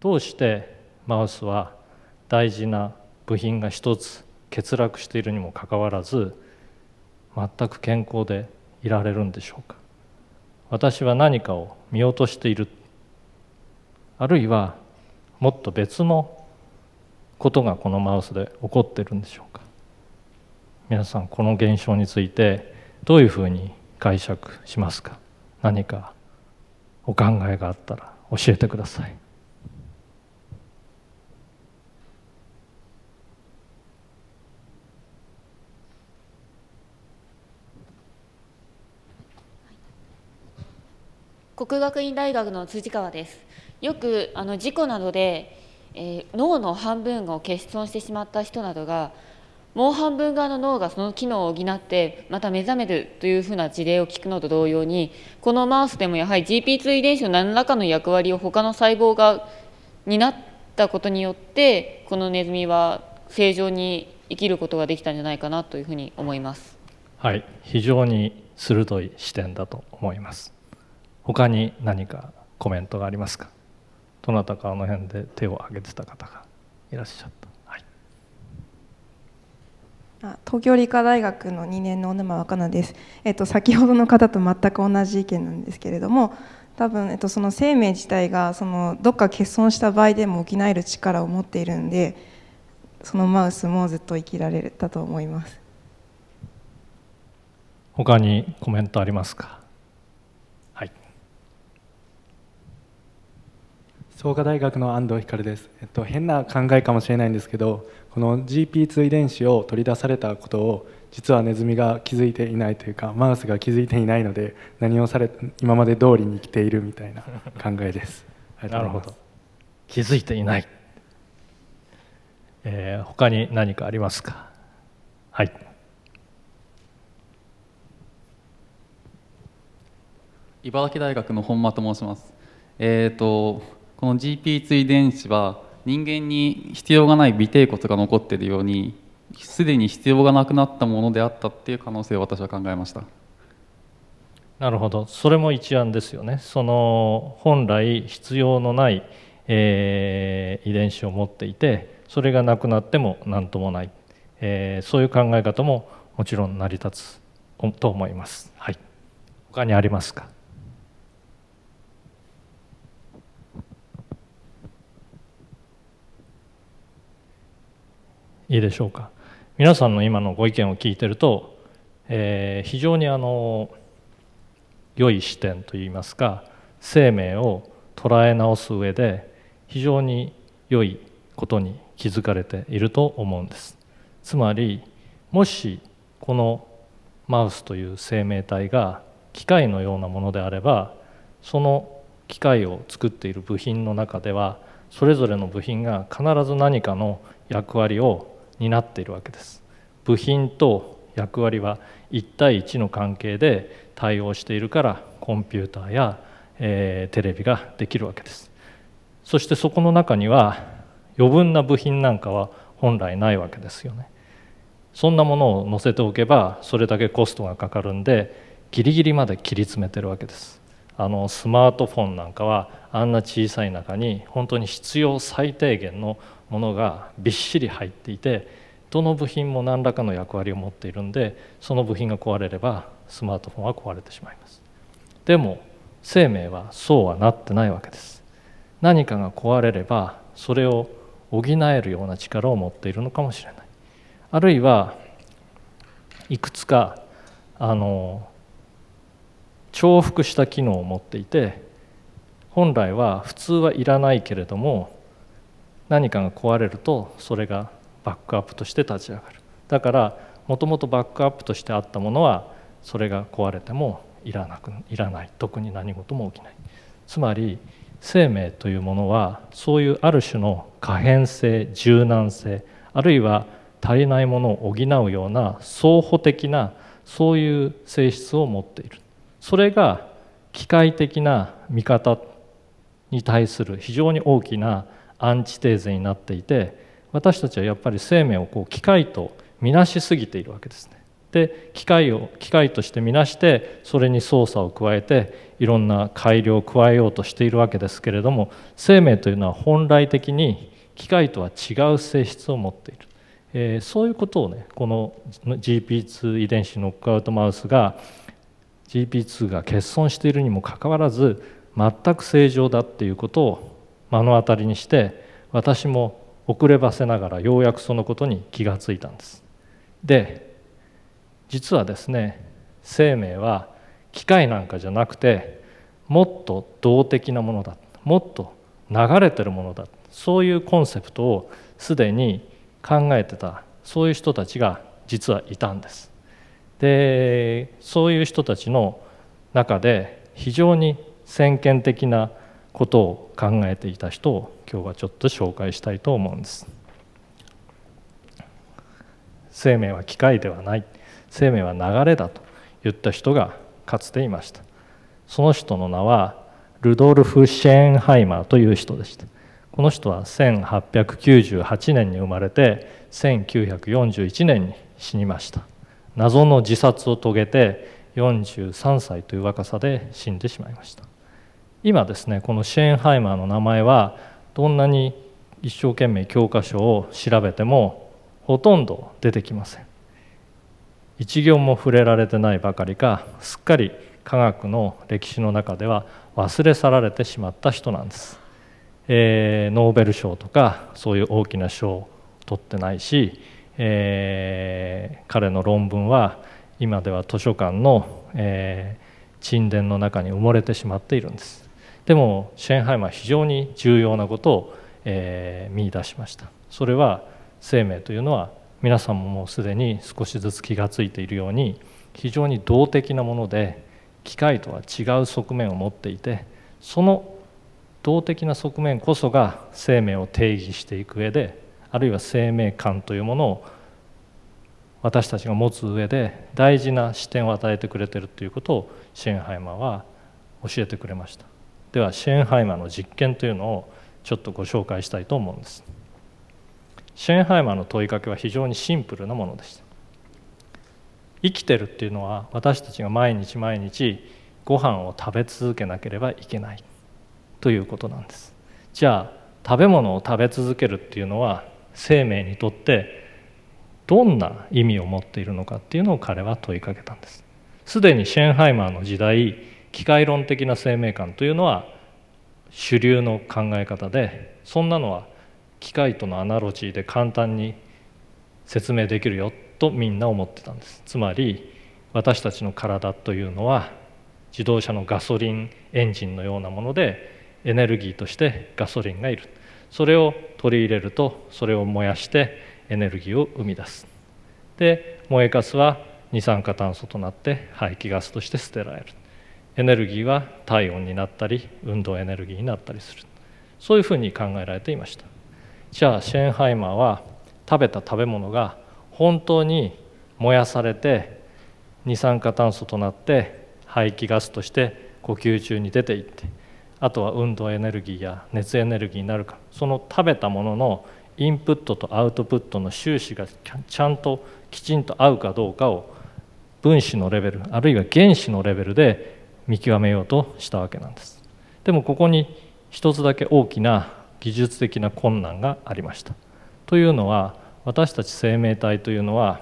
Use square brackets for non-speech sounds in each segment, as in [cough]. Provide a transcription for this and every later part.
どうしてマウスは大事な部品が一つ欠落しているにもかかわらず全く健康でいられるんでしょうか。私は何かを見落としている。あるいはもっと別のことがこのマウスで起こってるんでしょうか。皆さんこの現象についてどういうふうに解釈しますか。何かお考えがあったら教えてください。国学院大学の辻川です。よくあの事故などで、えー、脳の半分を欠損してしまった人などがもう半分側の脳がその機能を補ってまた目覚めるというふうな事例を聞くのと同様にこのマウスでもやはり GP2 遺伝子の何らかの役割を他の細胞が担ったことによってこのネズミは正常に生きることができたんじゃないかなというふうに思います。はい。非常に鋭い視点だと思います。他に何かコメントがありますか？どなたかあの辺で手を挙げてた方がいらっしゃった、はい、東京理科大学の2年の小沼若菜です、えっと、先ほどの方と全く同じ意見なんですけれども多分、えっと、その生命自体がそのどっか欠損した場合でも補える力を持っているんでそのマウスもずっと生きられたと思います。他にコメントありますか？創価大学の安藤光です、えっと、変な考えかもしれないんですけどこの GP2 遺伝子を取り出されたことを実はネズミが気づいていないというかマウスが気づいていないので何をされ今まで通りに生きているみたいな考えです。なるほど。気づいていない、えー、他に何かありますか？はい。茨城大学の本間と申します。えっ、ー、とこの GP2 遺伝子は人間に必要がない微低骨が残っているようにすでに必要がなくなったものであったっていう可能性を私は考えました。なるほど。それも一案ですよね。その本来必要のない、えー、遺伝子を持っていてそれがなくなっても何ともない、えー、そういう考え方ももちろん成り立つと思います。はい、他にありますか？いいでしょうか。皆さんの今のご意見を聞いてると、えー、非常にあの良い視点といいますか生命を捉え直す上で非常に良いことに気づかれていると思うんです。つまりもしこのマウスという生命体が機械のようなものであればその機械を作っている部品の中ではそれぞれの部品が必ず何かの役割を担っているわけです。部品と役割は1対1の関係で対応しているからコンピューターや、えー、テレビができるわけです。そしてそこの中には余分な部品なんかは本来ないわけですよね。そんなものを載せておけばそれだけコストがかかるんでギリギリまで切り詰めてるわけです。あのスマートフォンなんかはあんな小さい中に本当に必要最低限のものがびっしり入っていてどの部品も何らかの役割を持っているんでその部品が壊れればスマートフォンは壊れてしまいます。でも生命はそうはなってないわけです。何かが壊れればそれを補えるような力を持っているのかもしれない。あるいはいくつかあの重複した機能を持っていて本来は普通はいらないけれども何かが壊れるとそれがバックアップとして立ち上がる。だからもともとバックアップとしてあったものはそれが壊れてもいらなくいらない。特に何事も起きない。つまり生命というものはそういうある種の可変性柔軟性あるいは足りないものを補うような相補的なそういう性質を持っている。それが機械的な見方に対する非常に大きなアンチテーゼになっていて私たちはやっぱり生命をこう機械とみなしすぎているわけですね。で機械を機械としてみなしてそれに操作を加えていろんな改良を加えようとしているわけですけれども生命というのは本来的に機械とは違う性質を持っている、えー、そういうことをねこの GP2 遺伝子ノックアウトマウスが GP2 が欠損しているにもかかわらず全く正常だっていうことを目の当たりにして私も遅ればせながらようやくそのことに気がついたんです。で実はですね生命は機械なんかじゃなくてもっと動的なものだもっと流れてるものだそういうコンセプトをすでに考えてたそういう人たちが実はいたんです。でそういう人たちの中で非常に先見的なことを考えていた人を今日はちょっと紹介したいと思うんです。生命は機械ではない。生命は流れだと言った人がかつていました。その人の名はルドルフ・シェーンハイマーという人でした。この人は1898年に生まれて1941年に死にました。謎の自殺を遂げて43歳という若さで死んでしまいました。今ですねこのシェーンハイマーの名前はどんなに一生懸命教科書を調べてもほとんど出てきません。一行も触れられてないばかりかすっかり科学の歴史の中では忘れ去られてしまった人なんです、えー、ノーベル賞とかそういう大きな賞を取ってないしえー、彼の論文は今では図書館の、えー、沈殿の中に埋もれてしまっているんです。でもシェンハイマーは非常に重要なことを、えー、見出しました。それは生命というのは皆さんももうすでに少しずつ気が付いているように非常に動的なもので機械とは違う側面を持っていてその動的な側面こそが生命を定義していく上であるいは生命感というものを私たちが持つ上で大事な視点を与えてくれているということをシェーンハイマーは教えてくれました。ではシェーンハイマーの実験というのをちょっとご紹介したいと思うんです。シェーンハイマーの問いかけは非常にシンプルなものでした。生きてるっていうのは私たちが毎日毎日ご飯を食べ続けなければいけないということなんです。じゃあ食べ物を食べ続けるっていうのは生命にとってどんな意味を持っているのかっていうのを彼は問いかけたんです。すでにシェーンハイマーの時代機械論的な生命観というのは主流の考え方でそんなのは機械とのアナロジーで簡単に説明できるよとみんな思ってたんです。つまり私たちの体というのは自動車のガソリンエンジンのようなものでエネルギーとしてガソリンがいる。それを取り入れるとそれを燃やしてエネルギーを生み出す。で燃えかすは二酸化炭素となって排気ガスとして捨てられる。エネルギーは体温になったり運動エネルギーになったりする。そういうふうに考えられていました。じゃあシェーンハイマーは食べた食べ物が本当に燃やされて二酸化炭素となって排気ガスとして呼吸中に出ていってあとは運動エネルギーや熱エネルギーになるか。その食べたもののインプットとアウトプットの収支がちゃんときちんと合うかどうかを分子のレベルあるいは原子のレベルで見極めようとしたわけなんですでもここに一つだけ大きな技術的な困難がありましたというのは私たち生命体というのは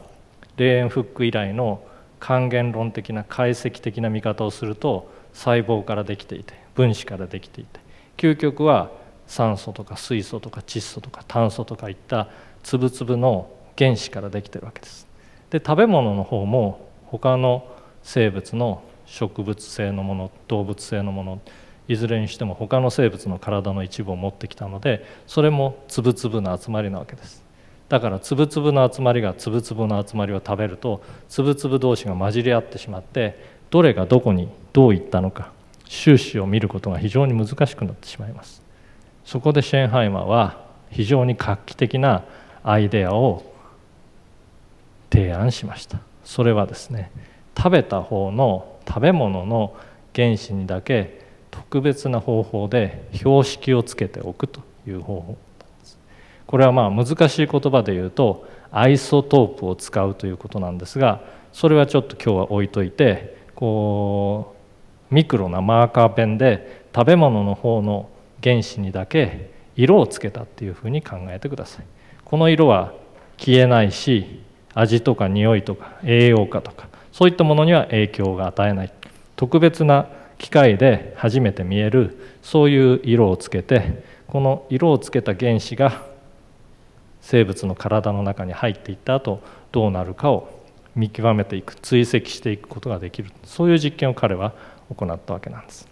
レーンフック以来の還元論的な解析的な見方をすると細胞からできていて分子からできていて究極は酸素とか水素とか窒素とか炭素とかいった粒々の原子からできてるわけです。で食べ物の方も他の生物の植物性のもの動物性のものいずれにしても他の生物の体の一部を持ってきたのでそれも粒々の集まりなわけです。だから粒々の集まりが粒々の集まりを食べると粒々同士が混じり合ってしまってどれがどこにどういったのか収支を見ることが非常に難しくなってしまいます。そこでシェンハイマーは非常に画期的なアイデアを提案しました。それはですね食べた方の食べ物の原子にだけ特別な方法で標識をつけておくという方法です。これはまあ難しい言葉で言うとアイソトープを使うということなんですがそれはちょっと今日は置いといてこうミクロなマーカーペンで食べ物の方の原子にだけ色をつけたっていうふうに考えてください。この色は消えないし味とか匂いとか栄養価とかそういったものには影響が与えない。特別な機械で初めて見えるそういう色をつけてこの色をつけた原子が生物の体の中に入っていった後どうなるかを見極めていく追跡していくことができる。そういう実験を彼は行ったわけなんです。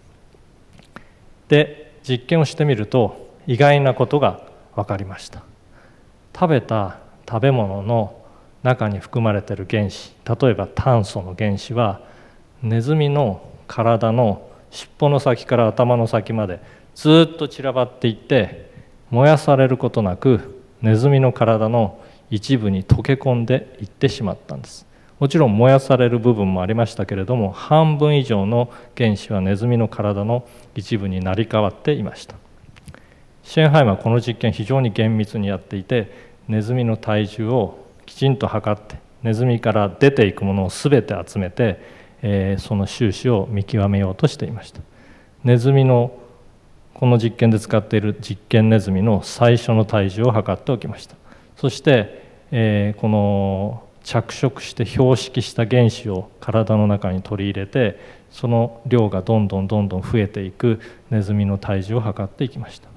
で実験をしてみると意外なことが分かりました。食べた食べ物の中に含まれている原子例えば炭素の原子はネズミの体の尻尾の先から頭の先までずっと散らばっていって燃やされることなくネズミの体の一部に溶け込んでいってしまったんです。もちろん燃やされる部分もありましたけれども半分以上の原子はネズミの体の一部になり変わっていました。シェンハイムはこの実験非常に厳密にやっていてネズミの体重をきちんと測ってネズミから出ていくものを全て集めて、えー、その収支を見極めようとしていました。ネズミのこの実験で使っている実験ネズミの最初の体重を測っておきました。そして、えー、この着色して標識した原子を体の中に取り入れてその量がどんどんどんどん増えていくネズミの体重を測っていきました。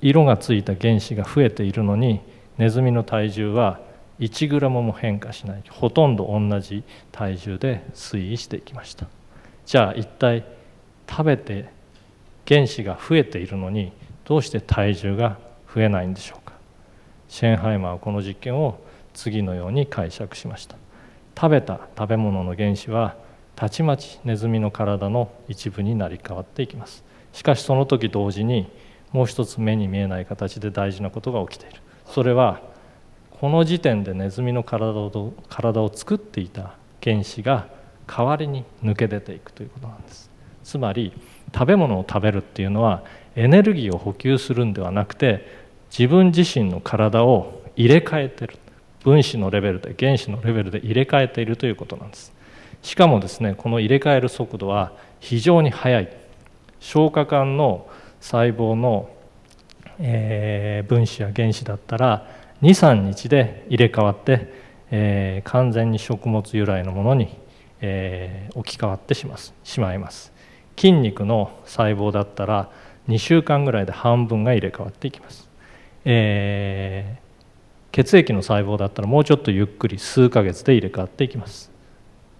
色がついた原子が増えているのにネズミの体重は1グラムも変化しない。ほとんど同じ体重で推移していきました。じゃあ一体食べて原子が増えているのにどうして体重が増えないんでしょうか。シェンハイマーはこの実験を次のように解釈しました。食べた食べ物の原子はたちまちネズミの体の一部になり変わっていきます。しかしその時同時にもう一つ目に見えない形で大事なことが起きている。それはこの時点でネズミの体を体を作っていた原子が代わりに抜け出ていくということなんです。つまり食べ物を食べるっていうのはエネルギーを補給するんではなくて自分自身の体を入れ替えてる。分子のレベルで原子のレベルで入れ替えているということなんです。しかもですねこの入れ替える速度は非常に速い。消化管の細胞の、えー、分子や原子だったら23日で入れ替わって、えー、完全に食物由来のものに、えー、置き換わってします。しまいます。筋肉の細胞だったら2週間ぐらいで半分が入れ替わっていきます、えー血液の細胞だったらもうちょっとゆっくり数ヶ月で入れ替わっていきます。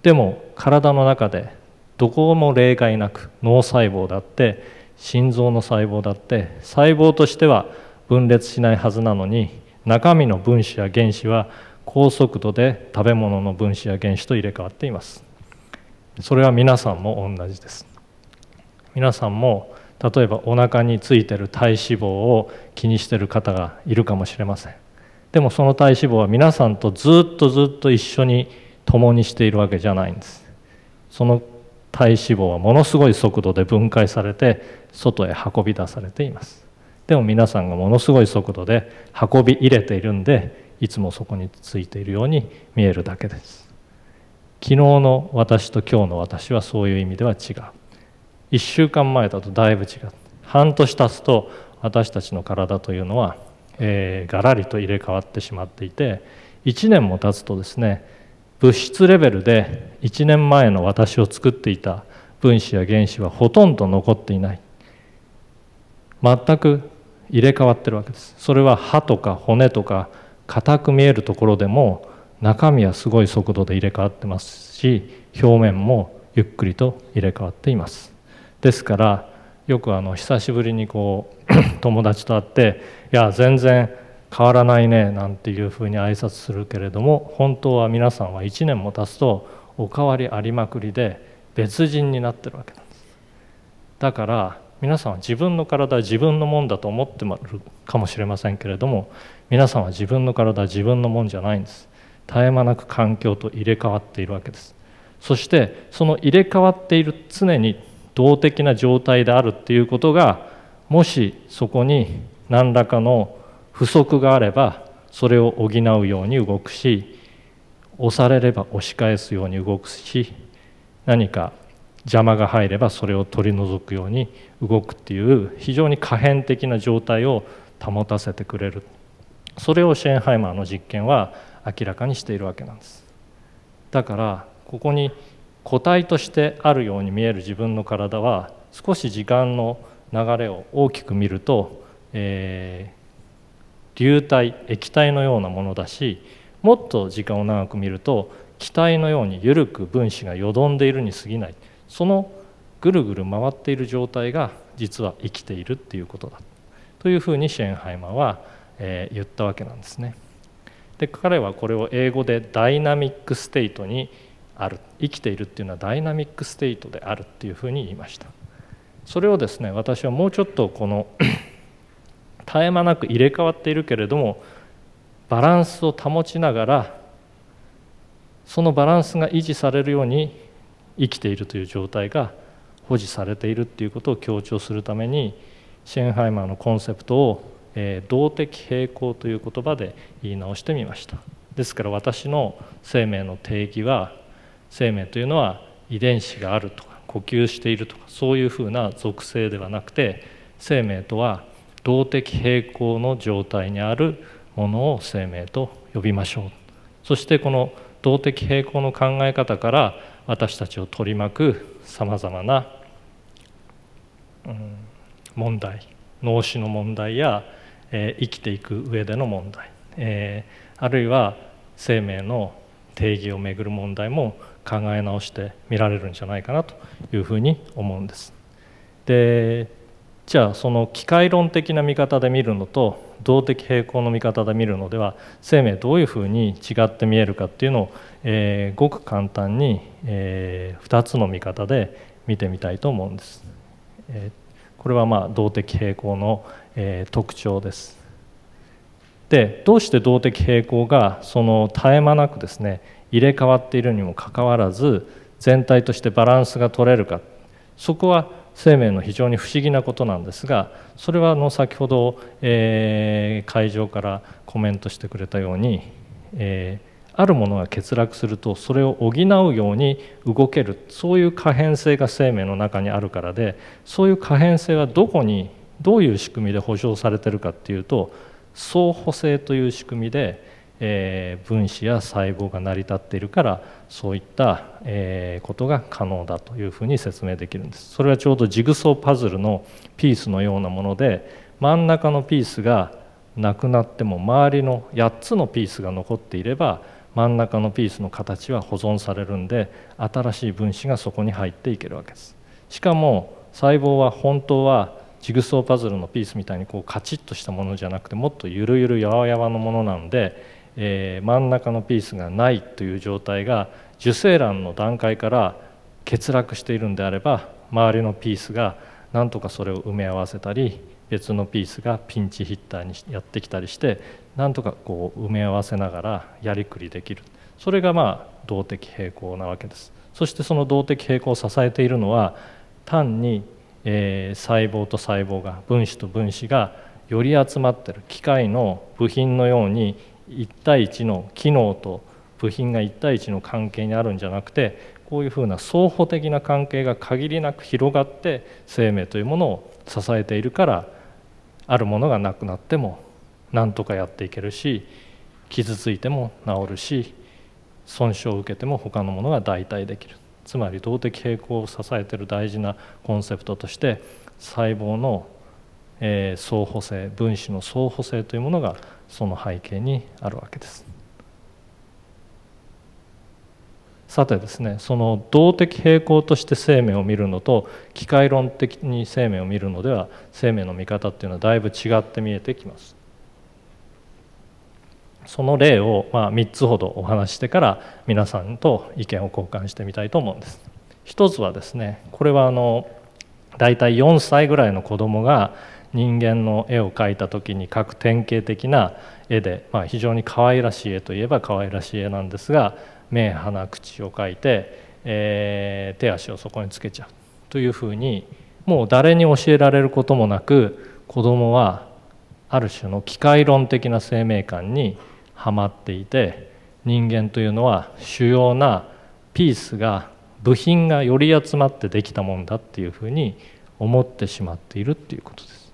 でも体の中でどこも例外なく脳細胞だって心臓の細胞だって細胞としては分裂しないはずなのに中身の分子や原子は高速度で食べ物の分子や原子と入れ替わっています。それは皆さんも同じです。皆さんも例えばお腹についてる体脂肪を気にしてる方がいるかもしれません。でもその体脂肪は皆さんとずっとずっと一緒に共にしているわけじゃないんです。その体脂肪はものすごい速度で分解されて外へ運び出されています。でも皆さんがものすごい速度で運び入れているんでいつもそこについているように見えるだけです。昨日の私と今日の私はそういう意味では違う。1週間前だとだいぶ違う。半年経つと私たちの体というのはえー、ガラリと入れ替わってしまっていて1年も経つとですね物質レベルで1年前の私を作っていた分子や原子はほとんど残っていない。全く入れ替わってるわけです。それは歯とか骨とか硬く見えるところでも中身はすごい速度で入れ替わってますし表面もゆっくりと入れ替わっています。ですからよくあの久しぶりにこう [coughs] 友達と会って「いや全然変わらないね」なんていうふうに挨拶するけれども本当は皆さんは1年も経つとお変わりありまくりで別人になってるわけなんです。だから皆さんは自分の体は自分のもんだと思ってるかもしれませんけれども皆さんは自分の体は自分のもんじゃないんです。絶え間なく環境と入れ替わっているわけです。そしてその入れ替わっている常に動的な状態であるっていうことがもしそこに何らかの不足があればそれを補うように動くし押されれば押し返すように動くし何か邪魔が入ればそれを取り除くように動くっていう非常に可変的な状態を保たせてくれる。それをシェーンハイマーの実験は明らかにしているわけなんです。だからここに個体としてあるように見える自分の体は少し時間の流れを大きく見ると、えー、流体液体のようなものだしもっと時間を長く見ると気体のように緩く分子がよどんでいるに過ぎない。そのぐるぐる回っている状態が実は生きているっていうことだというふうにシェンハイマーは、えー、言ったわけなんですね。で彼はこれを英語でダイナミックステイトにある生きているっていうのはダイナミックステイトであるっていうふうに言いましたそれをですね私はもうちょっとこの [clears throat] 絶え間なく入れ替わっているけれどもバランスを保ちながらそのバランスが維持されるように生きているという状態が保持されているっていうことを強調するためにシェンハイマーのコンセプトをえー、動的平衡という言葉で言い直してみました。ですから私の生命の定義は生命というのは遺伝子があるとか呼吸しているとかそういうふうな属性ではなくて生命とは動的平衡の状態にあるものを生命と呼びましょう。そしてこの動的平衡の考え方から私たちを取り巻くさまざまな、問題脳死の問題やえー、生きていく上での問題、えー、あるいは生命の定義をめぐる問題も考え直してみられるんじゃないかなというふうに思うんです。でじゃあその機械論的な見方で見るのと動的平衡の見方で見るのでは生命どういうふうに違って見えるかっていうのを、えー、ごく簡単に、えー、2つの見方で見てみたいと思うんです。え、これはまあ動的平衡の、えー、特徴です。でどうして動的平衡がその絶え間なくですね入れ替わっているにもかかわらず全体としてバランスが取れるかそこは生命の非常に不思議なことなんですがそれはあの先ほど、えー、会場からコメントしてくれたように、えー、あるものが欠落するとそれを補うように動ける。そういう可変性が生命の中にあるからでそういう可変性はどこにどういう仕組みで保障されてるかっていうと相補性という仕組みで、えー、分子や細胞が成り立っているからそういった、えー、ことが可能だというふうに説明できるんです。それはちょうどジグソーパズルのピースのようなもので真ん中のピースがなくなっても周りの8つのピースが残っていれば真ん中のピースの形は保存されるんで新しい分子がそこに入っていけるわけです。しかも細胞は本当はジグソーパズルのピースみたいにこうカチッとしたものじゃなくてもっとゆるゆるやわやわのものなので、えー、真ん中のピースがないという状態が受精卵の段階から欠落しているんであれば周りのピースがなんとかそれを埋め合わせたり別のピースがピンチヒッターにやってきたりしてなんとかこう埋め合わせながらやりくりできる。それがまあ動的平衡なわけです。そしてその動的平衡を支えているのは単にえー、細胞と細胞が分子と分子がより集まってる機械の部品のように1対1の機能と部品が1対1の関係にあるんじゃなくてこういうふうな相補的な関係が限りなく広がって生命というものを支えているからあるものがなくなっても何とかやっていけるし傷ついても治るし損傷を受けても他のものが代替できるつまり動的平衡を支えている大事なコンセプトとして細胞の、相補性分子の相補性というものがその背景にあるわけです。さてですねその動的平衡として生命を見るのと機械論的に生命を見るのでは生命の見方っていうのはだいぶ違って見えてきます。その例をまあ3つほどお話してから皆さんと意見を交換してみたいと思うんです。一つはですねこれはあの大体4歳ぐらいの子供が人間の絵を描いた時に描く典型的な絵で、まあ、非常に可愛らしい絵といえば可愛らしい絵なんですが目鼻口を描いて、えー、手足をそこにつけちゃうというふうにもう誰に教えられることもなく子供はある種の機械論的な生命観にはまっていて人間というのは主要なピースが部品がより集まってできたもんだっていうふうに思ってしまっているっていうことです。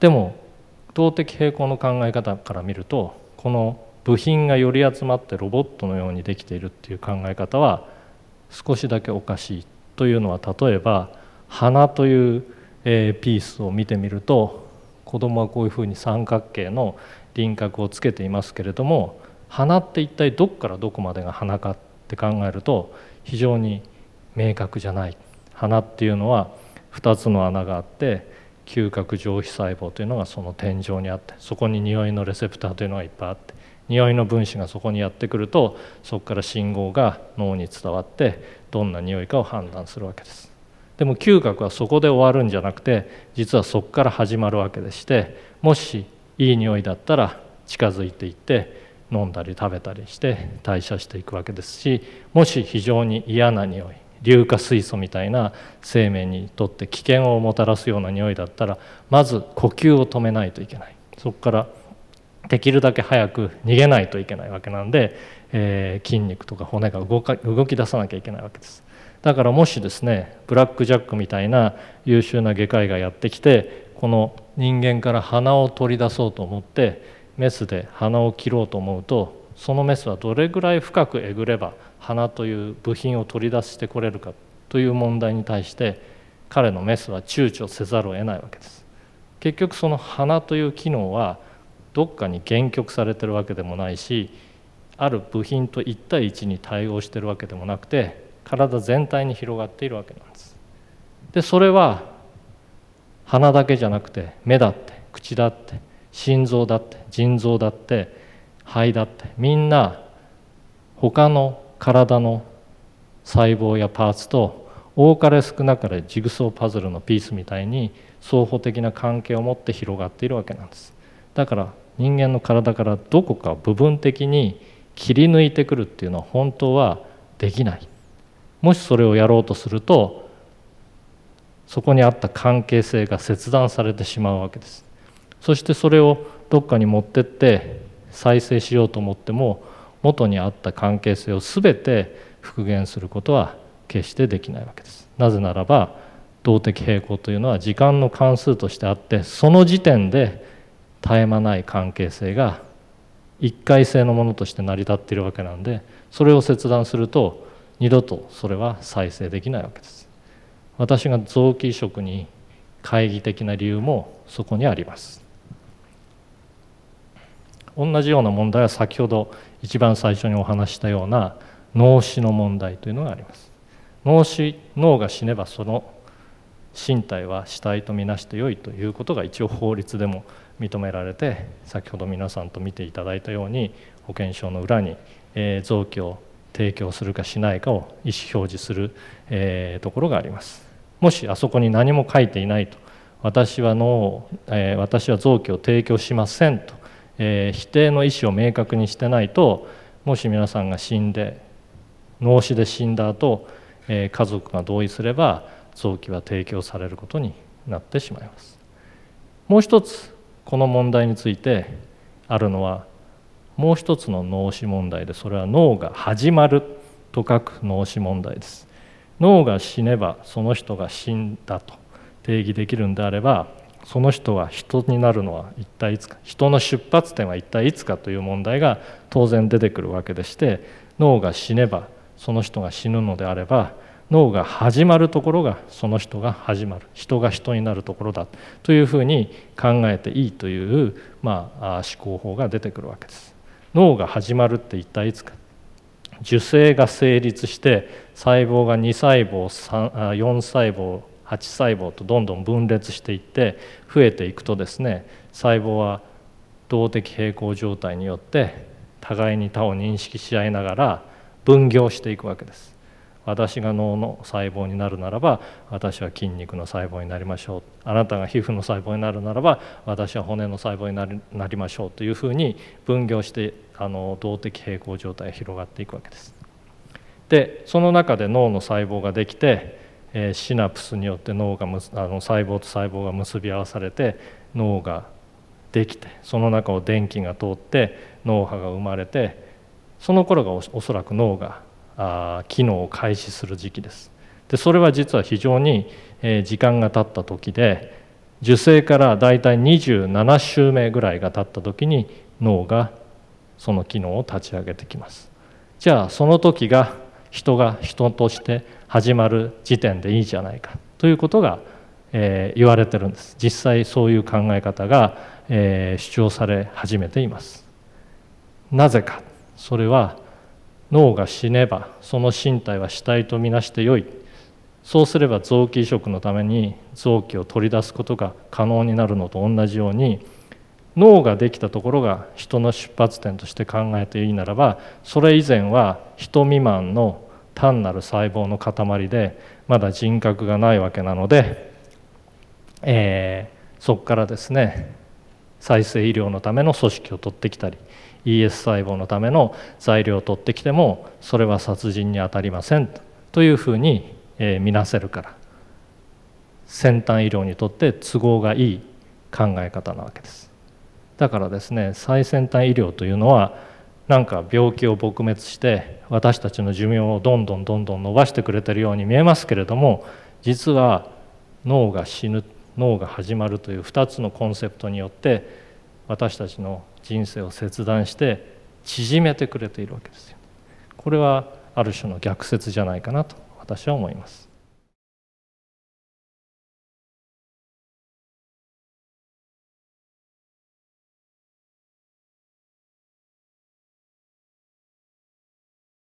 でも動的平衡の考え方から見るとこの部品がより集まってロボットのようにできているっていう考え方は少しだけおかしいというのは例えば花という、えピースを見てみると子供はこういうふうに三角形の輪郭をつけていますけれども花って一体どこからどこまでが花かって考えると非常に明確じゃない。花っていうのは2つの穴があって嗅覚上皮細胞というのがその天井にあってそこに匂いのレセプターというのがいっぱいあって匂いの分子がそこにやってくるとそこから信号が脳に伝わってどんな匂いかを判断するわけです。でも嗅覚はそこで終わるんじゃなくて実はそこから始まるわけでしてもしいい匂いだったら近づいていって飲んだり食べたりして代謝していくわけですしもし非常に嫌な匂い硫化水素みたいな生命にとって危険をもたらすような匂いだったらまず呼吸を止めないといけない。そこからできるだけ早く逃げないといけないわけなんで、えー、筋肉とか骨が動か動き出さなきゃいけないわけです。だからもしですねブラック・ジャックみたいな優秀な外科医がやってきてこの人間から鼻を取り出そうと思ってメスで鼻を切ろうと思うとそのメスはどれぐらい深くえぐれば鼻という部品を取り出してこれるかという問題に対して彼のメスは躊躇せざるを得ないわけです。結局その鼻という機能はどっかに限局されてるわけでもないしある部品と1対1に対応してるわけでもなくて体全体に広がっているわけなんです。でそれは鼻だけじゃなくて目だって口だって心臓だって腎臓だって肺だってみんな他の体の細胞やパーツと多かれ少なかれジグソーパズルのピースみたいに双方的な関係を持って広がっているわけなんです。だから人間の体からどこか部分的に切り抜いてくるっていうのは本当はできない。もしそれをやろうとするとそこにあった関係性が切断されてしまうわけです。そしてそれをどっかに持ってって再生しようと思っても元にあった関係性を全て復元することは決してできないわけです。なぜならば動的平衡というのは時間の関数としてあってその時点で絶え間ない関係性が一回性のものとして成り立っているわけなんでそれを切断すると二度とそれは再生できないわけです。私が臓器移植に懐疑的な理由もそこにあります。同じような問題は先ほど一番最初にお話したような脳死の問題というのがあります。脳死脳が死ねばその身体は死体とみなしてよいということが一応法律でも認められて先ほど皆さんと見ていただいたように保険証の裏に、え、臓器を提供するかしないかを意思表示する、えー、ところがあります。もしあそこに何も書いていないと私は脳を、えー、私は臓器を提供しませんと、え否定の意思を明確にしてないともし皆さんが死んで脳死で死んだ後、え家族が同意すれば臓器は提供されることになってしまいます。もう一つこの問題についてあるのはもう一つの脳死問題でそれは脳が始まると書く脳死問題です脳が死ねばその人が死んだと定義できるんであればその人が人になるのは一体いつか人の出発点は一体いつかという問題が当然出てくるわけでして脳が死ねばその人が死ぬのであれば脳が始まるところがその人が始まる人が人になるところだというふうに考えていいという、まあ、思考法が出てくるわけです。脳が始まるって一体いつか受精が成立して細胞が2細胞4細胞8細胞とどんどん分裂していって増えていくとですね細胞は動的平衡状態によって互いに他を認識し合いながら分業していくわけです。私が脳の細胞になるならば私は筋肉の細胞になりましょうあなたが皮膚の細胞になるならば私は骨の細胞になりましょうというふうに分業してあの動的平衡状態が広がっていくわけです。でその中で脳の細胞ができて、え、シナプスによって脳があの細胞と細胞が結び合わされて脳ができてその中を電気が通って脳波が生まれてその頃がおそらく脳があ機能を開始する時期です。でそれは実は非常に、え時間が経った時で受精からだいたい27週目ぐらいが経った時に脳がその機能を立ち上げてきます。じゃあその時が人が人として始まる時点でいいじゃないか。ということが、えー、言われてるんです。実際そういう考え方が、えー、主張され始めています。なぜか。それは脳が死ねばその身体は死体とみなしてよい。そうすれば臓器移植のために臓器を取り出すことが可能になるのと同じように脳ができたところが人の出発点として考えていいならばそれ以前は人未満の単なる細胞の塊でまだ人格がないわけなので、えー、そこからですね再生医療のための組織を取ってきたり ES 細胞のための材料を取ってきてもそれは殺人にあたりませんというふうにえ、見なせるから先端医療にとって都合がいい考え方なわけです。だからですね最先端医療というのはなんか病気を撲滅して私たちの寿命をどんどんどんどん伸ばしてくれてるように見えますけれども実は脳が死ぬ脳が始まるという2つのコンセプトによって私たちの人生を切断して縮めてくれているわけですよ。これはある種の逆説じゃないかなと私は思います。